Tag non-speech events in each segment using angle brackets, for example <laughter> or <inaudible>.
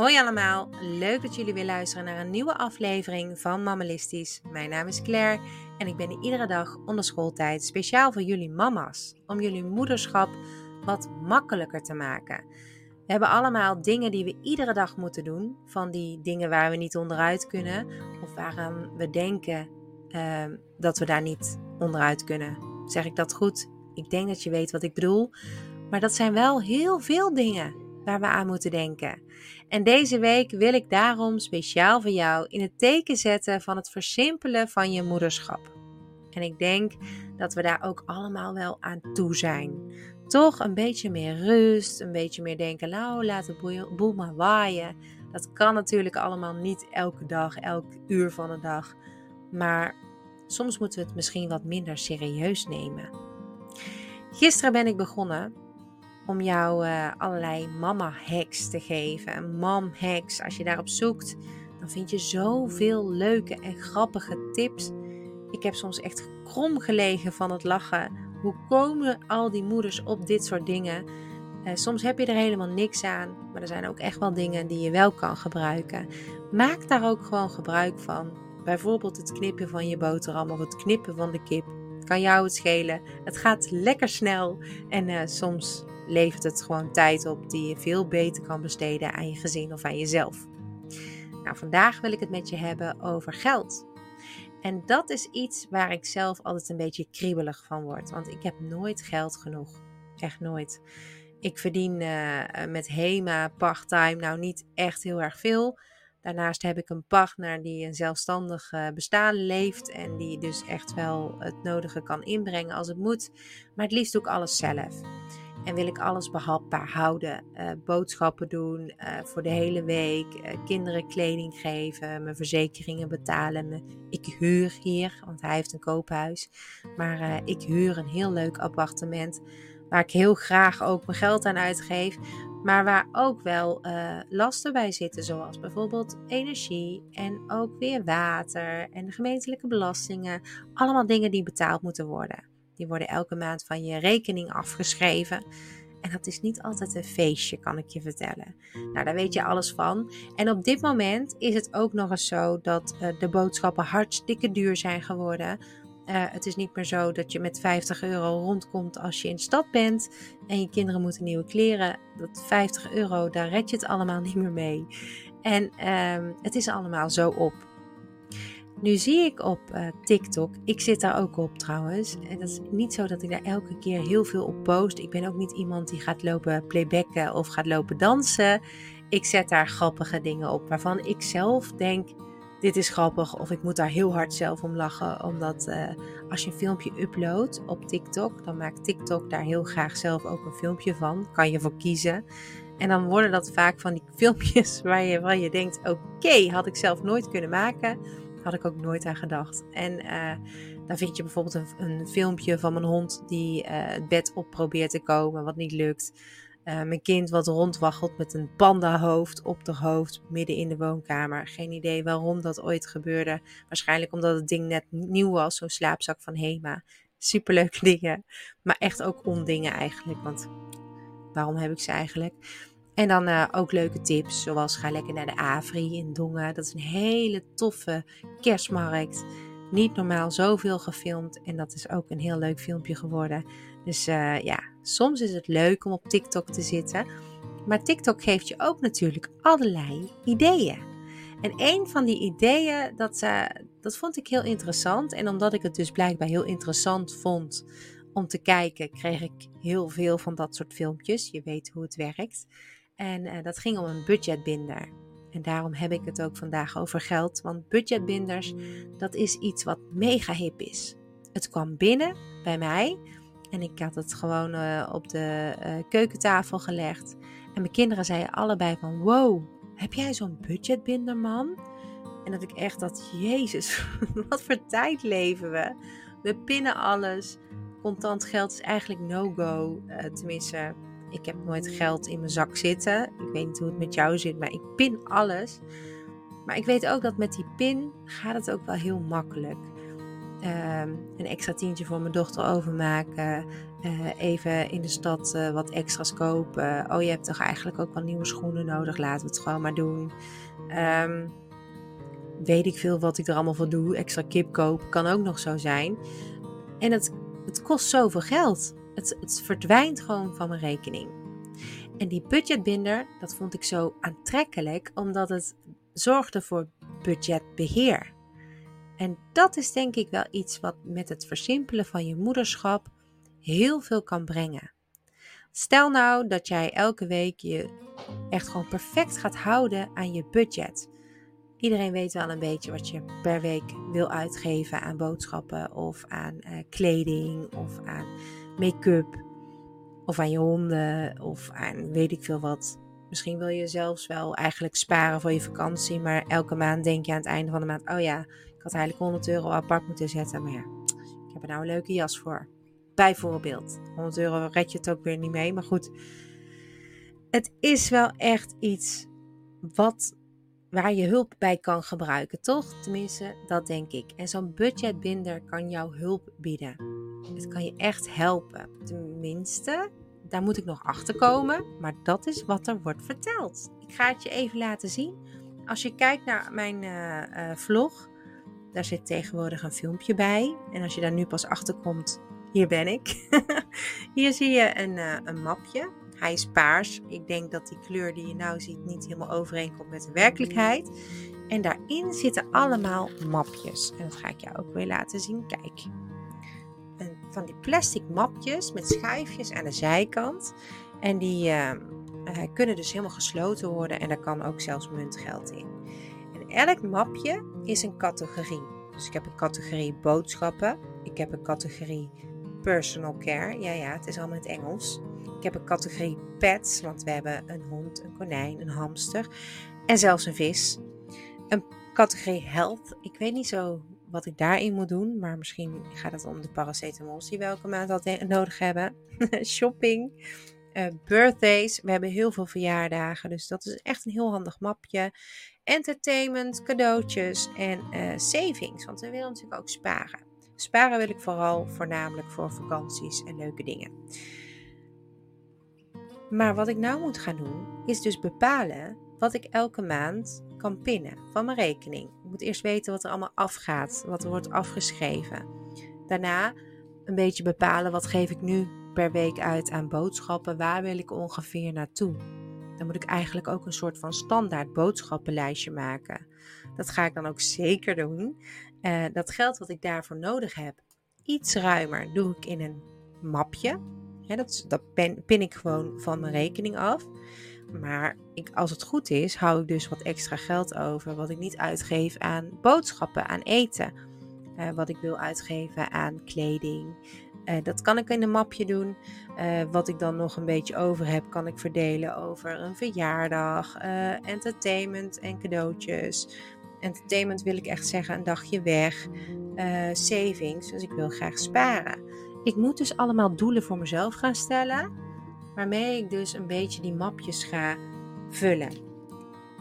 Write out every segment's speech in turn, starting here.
Hoi allemaal, leuk dat jullie weer luisteren naar een nieuwe aflevering van Mammalistisch. Mijn naam is Claire en ik ben iedere dag onder schooltijd speciaal voor jullie mama's. Om jullie moederschap wat makkelijker te maken. We hebben allemaal dingen die we iedere dag moeten doen. Van die dingen waar we niet onderuit kunnen of waaraan we denken uh, dat we daar niet onderuit kunnen. Zeg ik dat goed? Ik denk dat je weet wat ik bedoel. Maar dat zijn wel heel veel dingen waar we aan moeten denken. En deze week wil ik daarom speciaal voor jou in het teken zetten van het versimpelen van je moederschap. En ik denk dat we daar ook allemaal wel aan toe zijn. Toch een beetje meer rust, een beetje meer denken, nou laat de boel maar waaien. Dat kan natuurlijk allemaal niet elke dag, elk uur van de dag. Maar soms moeten we het misschien wat minder serieus nemen. Gisteren ben ik begonnen om jou uh, allerlei mama-hacks te geven. Mom-hacks. Als je daarop zoekt, dan vind je zoveel leuke en grappige tips. Ik heb soms echt krom gelegen van het lachen. Hoe komen al die moeders op dit soort dingen? Uh, soms heb je er helemaal niks aan, maar er zijn ook echt wel dingen die je wel kan gebruiken. Maak daar ook gewoon gebruik van. Bijvoorbeeld het knippen van je boterham of het knippen van de kip. Kan jou het schelen. Het gaat lekker snel en uh, soms levert het gewoon tijd op die je veel beter kan besteden aan je gezin of aan jezelf. Nou, vandaag wil ik het met je hebben over geld. En dat is iets waar ik zelf altijd een beetje kriebelig van word, want ik heb nooit geld genoeg. Echt nooit. Ik verdien uh, met HEMA part-time nou niet echt heel erg veel. Daarnaast heb ik een partner die een zelfstandig uh, bestaan leeft en die dus echt wel het nodige kan inbrengen als het moet. Maar het liefst doe ik alles zelf. En wil ik alles behapbaar houden. Uh, boodschappen doen uh, voor de hele week. Kinderen kleding geven. Mijn verzekeringen betalen. Ik huur hier, want hij heeft een koophuis. Maar ik huur een heel leuk appartement. Waar ik heel graag ook mijn geld aan uitgeef. Maar waar ook wel lasten bij zitten. Zoals bijvoorbeeld energie. En ook weer water. En gemeentelijke belastingen. Allemaal dingen die betaald moeten worden. Die worden elke maand van je rekening afgeschreven. En dat is niet altijd een feestje, kan ik je vertellen. Nou, daar weet je alles van. En op dit moment is het ook nog eens zo dat uh, de boodschappen hartstikke duur zijn geworden. Uh, het is niet meer zo dat je met 50 euro rondkomt als je in de stad bent en je kinderen moeten nieuwe kleren. Dat 50 euro, daar red je het allemaal <laughs> niet meer mee. En uh, het is allemaal zo op. Nu zie ik op uh, TikTok, ik zit daar ook op trouwens. En dat is niet zo dat ik daar elke keer heel veel op post. Ik ben ook niet iemand die gaat lopen playbacken of gaat lopen dansen. Ik zet daar grappige dingen op waarvan ik zelf denk, dit is grappig. Of ik moet daar heel hard zelf om lachen. Omdat uh, als je een filmpje uploadt op TikTok, dan maakt TikTok daar heel graag zelf ook een filmpje van. Kan je voor kiezen. En dan worden dat vaak van die <laughs> filmpjes waar je, waar je denkt, oké, had ik zelf nooit kunnen maken had ik ook nooit aan gedacht. En uh, dan vind je bijvoorbeeld een, filmpje van mijn hond die uh, het bed op probeert te komen, wat niet lukt. Uh, mijn kind wat rondwaggelt met een panda-hoofd op de hoofd midden in de woonkamer. Geen idee waarom dat ooit gebeurde. Waarschijnlijk omdat het ding net nieuw was, zo'n slaapzak van Hema. Superleuke <laughs> dingen, maar echt ook ondingen eigenlijk. Want waarom heb ik ze eigenlijk? En dan uh, ook leuke tips, zoals ga lekker naar de Avri in Dongen. Dat is een hele toffe kerstmarkt. Niet normaal zoveel gefilmd en dat is ook een heel leuk filmpje geworden. Dus uh, ja, soms is het leuk om op TikTok te zitten. Maar TikTok geeft je ook natuurlijk allerlei ideeën. En een van die ideeën, dat, uh, dat vond ik heel interessant. En omdat ik het dus blijkbaar heel interessant vond om te kijken, kreeg ik heel veel van dat soort filmpjes. Je weet hoe het werkt. En uh, dat ging om een budgetbinder. En daarom heb ik het ook vandaag over geld. Want budgetbinders, dat is iets wat mega hip is. Het kwam binnen bij mij. En ik had het gewoon uh, op de uh, keukentafel gelegd. En mijn kinderen zeiden allebei van... Wow, heb jij zo'n budgetbinder, man? En dat ik echt dat... Jezus, <laughs> wat voor tijd leven we? We pinnen alles. Contant geld is eigenlijk no-go. tenminste ik heb nooit geld in mijn zak zitten. Ik weet niet hoe het met jou zit, maar ik pin alles. Maar ik weet ook dat met die pin gaat het ook wel heel makkelijk. Ehm, een extra tientje voor mijn dochter overmaken. Uh, even in de stad uh, wat extra's kopen. Oh, je hebt toch eigenlijk ook wel nieuwe schoenen nodig. Laten we het gewoon maar doen. Um, weet ik veel wat ik er allemaal voor doe. Extra kip kopen kan ook nog zo zijn. En het, het kost zoveel geld. Het, het verdwijnt gewoon van mijn rekening. En die budgetbinder, dat vond ik zo aantrekkelijk, omdat het zorgde voor budgetbeheer. En dat is denk ik wel iets wat met het versimpelen van je moederschap heel veel kan brengen. Stel nou dat jij elke week je echt gewoon perfect gaat houden aan je budget. Iedereen weet wel een beetje wat je per week wil uitgeven aan boodschappen of aan uh, kleding of aan make-up of aan je honden of aan weet ik veel wat. Misschien wil je zelfs wel eigenlijk sparen voor je vakantie, maar elke maand denk je aan het einde van de maand: oh ja, ik had eigenlijk 100 euro apart moeten zetten, maar ja, ik heb er nou een leuke jas voor. Bijvoorbeeld. 100 euro red je het ook weer niet mee, maar goed. Het is wel echt iets wat waar je hulp bij kan gebruiken, toch? Tenminste, dat denk ik. En zo'n budgetbinder kan jou hulp bieden. Het kan je echt helpen. Tenminste, daar moet ik nog achter komen, maar dat is wat er wordt verteld. Ik ga het je even laten zien. Als je kijkt naar mijn uh, uh, vlog, daar zit tegenwoordig een filmpje bij. En als je daar nu pas achter komt, hier ben ik. <laughs> hier zie je een, uh, een mapje. Hij is paars. Ik denk dat die kleur die je nou ziet niet helemaal overeenkomt met de werkelijkheid. En daarin zitten allemaal mapjes. En dat ga ik jou ook weer laten zien. Kijk. Van die plastic mapjes met schijfjes aan de zijkant. En die uh, uh, kunnen dus helemaal gesloten worden. En daar kan ook zelfs muntgeld in. Elk mapje is een categorie. Dus ik heb een categorie boodschappen. Ik heb een categorie personal care. Ja, ja, het is allemaal in het Engels. Ik heb een categorie pets, want we hebben een hond, een konijn, een hamster en zelfs een vis. Een categorie health. Ik weet niet zo wat ik daarin moet doen, maar misschien gaat het om de paracetamols die we elke maand altijd nodig hebben. <laughs> Shopping, uh, birthdays. We hebben heel veel verjaardagen, dus dat is echt een heel handig mapje. Entertainment, cadeautjes en uh, savings, want we willen natuurlijk ook sparen. Sparen wil ik vooral voornamelijk voor vakanties en leuke dingen. Maar wat ik nou moet gaan doen, is dus bepalen wat ik elke maand kan pinnen van mijn rekening. Ik moet eerst weten wat er allemaal afgaat, wat er wordt afgeschreven. Daarna een beetje bepalen wat geef ik nu per week uit aan boodschappen, waar wil ik ongeveer naartoe. Dan moet ik eigenlijk ook een soort van standaard boodschappenlijstje maken. Dat ga ik dan ook zeker doen. Uh, dat geld wat ik daarvoor nodig heb, iets ruimer, doe ik in een mapje dat, dat pin, ik gewoon van mijn rekening af. Maar ik, als het goed is, hou ik dus wat extra geld over. Wat ik niet uitgeef aan boodschappen, aan eten. Uh, wat ik wil uitgeven aan kleding. Uh, dat kan ik in een mapje doen. Uh, wat ik dan nog een beetje over heb, kan ik verdelen over een verjaardag, entertainment en cadeautjes. Entertainment wil ik echt zeggen een dagje weg. savings, dus ik wil graag sparen. Ik moet dus allemaal doelen voor mezelf gaan stellen, waarmee ik dus een beetje die mapjes ga vullen.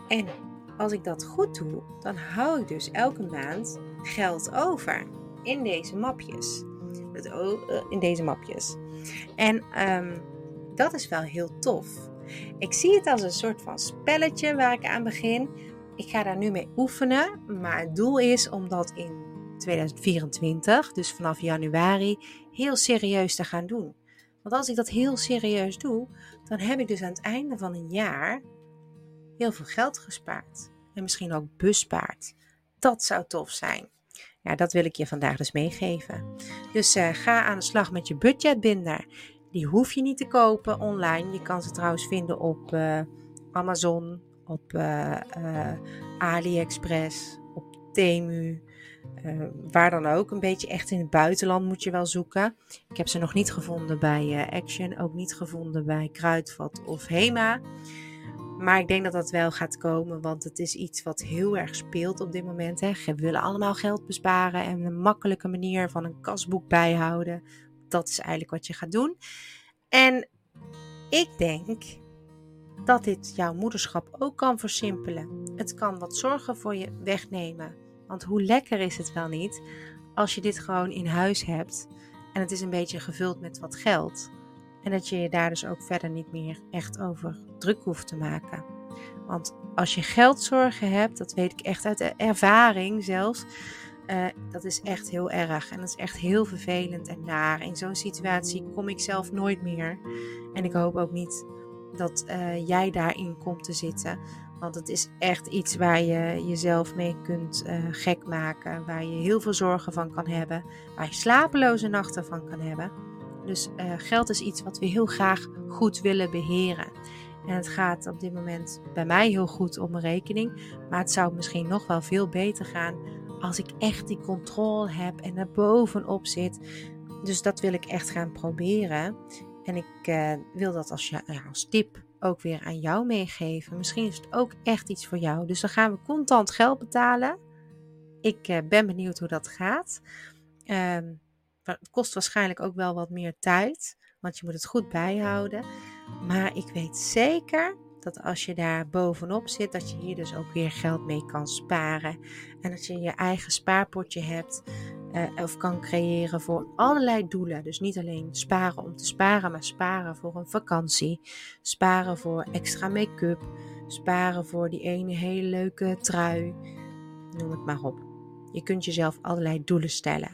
En als ik dat goed doe, dan hou ik dus elke maand geld over in deze mapjes. Eh, in deze mapjes. En um, dat is wel heel tof. Ik zie het als een soort van spelletje waar ik aan begin. Ik ga daar nu mee oefenen, maar het doel is om dat in 2024, dus vanaf januari, heel serieus te gaan doen. Want als ik dat heel serieus doe, dan heb ik dus aan het einde van een jaar heel veel geld gespaard. En misschien ook bespaard. Dat zou tof zijn. Dat wil ik je vandaag dus meegeven. Dus uh, ga aan de slag met je budgetbinder. Die hoef je niet te kopen online. Je kan ze trouwens vinden op uh, Amazon, op uh, AliExpress, op Temu. Waar dan ook, een beetje echt in het buitenland moet je wel zoeken. Ik heb ze nog niet gevonden bij Action, ook niet gevonden bij Kruidvat of Hema. Maar ik denk dat dat wel gaat komen, want het is iets wat heel erg speelt op dit moment. Hè. We willen allemaal geld besparen en een makkelijke manier van een kasboek bijhouden. Dat is eigenlijk wat je gaat doen. En ik denk dat dit jouw moederschap ook kan versimpelen. Het kan wat zorgen voor je wegnemen want hoe lekker is het wel niet als je dit gewoon in huis hebt en het is een beetje gevuld met wat geld. En dat je je daar dus ook verder niet meer echt over druk hoeft te maken. Want als je geldzorgen hebt, dat weet ik echt uit ervaring zelfs, uh, dat is echt heel erg. En dat is echt heel vervelend en naar. In zo'n situatie kom ik zelf nooit meer. En ik hoop ook niet dat uh, jij daarin komt te zitten. Want het is echt iets waar je jezelf mee kunt uh, gek maken. Waar je heel veel zorgen van kan hebben. Waar je slapeloze nachten van kan hebben. Dus geld is iets wat we heel graag goed willen beheren. En het gaat op dit moment bij mij heel goed op mijn rekening. Maar het zou misschien nog wel veel beter gaan als ik echt die controle heb en er bovenop zit. Dus dat wil ik echt gaan proberen. En ik uh, wil dat als, als tip ook weer aan jou meegeven. Misschien is het ook echt iets voor jou. Dus dan gaan we contant geld betalen. Ik uh, ben benieuwd hoe dat gaat. Uh, het kost waarschijnlijk ook wel wat meer tijd, want je moet het goed bijhouden. Maar ik weet zeker dat als je daar bovenop zit, dat je hier dus ook weer geld mee kan sparen. En dat je je eigen spaarpotje hebt uh, of kan creëren voor allerlei doelen. Dus niet alleen sparen om te sparen, maar sparen voor een vakantie. Sparen voor extra make-up. Sparen voor die ene hele leuke trui. Noem het maar op. Je kunt jezelf allerlei doelen stellen.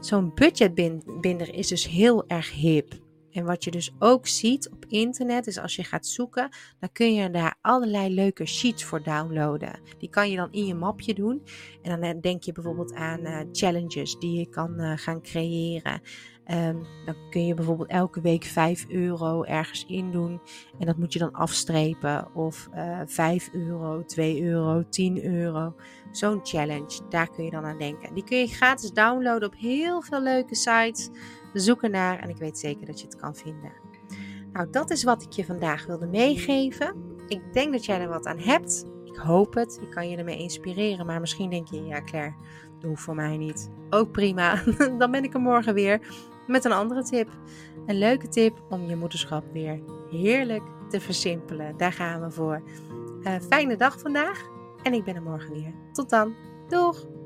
Zo'n budgetbinder is dus heel erg hip. En wat je dus ook ziet op internet is als je gaat zoeken, dan kun je daar allerlei leuke sheets voor downloaden. Die kan je dan in je mapje doen. En dan eh, denk je bijvoorbeeld aan uh, challenges die je kan uh, gaan creëren. Um, dan kun je bijvoorbeeld elke week 5 euro ergens in doen. En dat moet je dan afstrepen. Of uh, 5 euro, 2 euro, 10 euro. Zo'n challenge, daar kun je dan aan denken. Die kun je gratis downloaden op heel veel leuke sites. Zoek ernaar en ik weet zeker dat je het kan vinden. Nou, dat is wat ik je vandaag wilde meegeven. Ik denk dat jij er wat aan hebt. Ik hoop het. Ik kan je ermee inspireren. Maar misschien denk je, ja Claire, dat hoeft voor mij niet. Ook prima. <laughs> Dan ben ik er morgen weer met een andere tip. Een leuke tip om je moederschap weer heerlijk te versimpelen. Daar gaan we voor. Uh, fijne dag vandaag. En ik ben er morgen weer. Tot dan. Doeg!